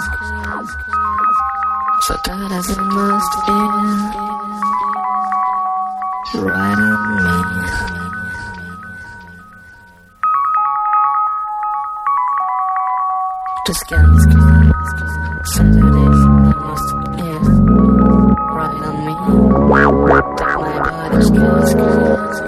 squeeze. Saturday, that must, yeah, right on me. Just get Saturday, must, yeah, right on me. My body,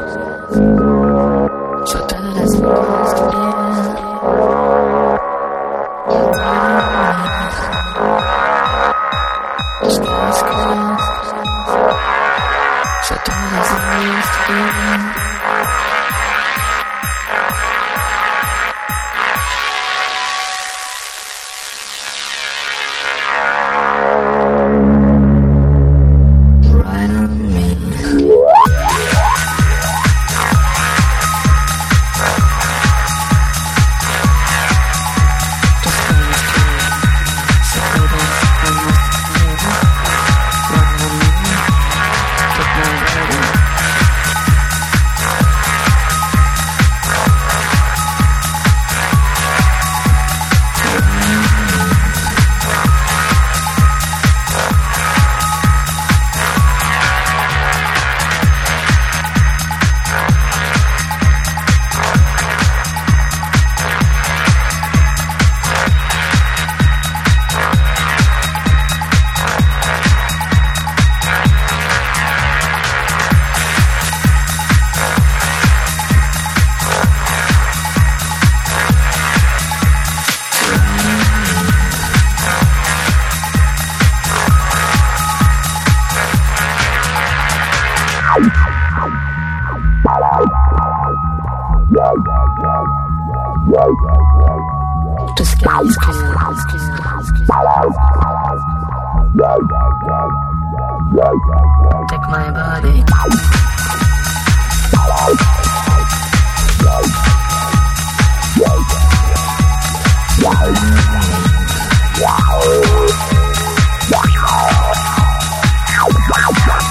Take my body. Just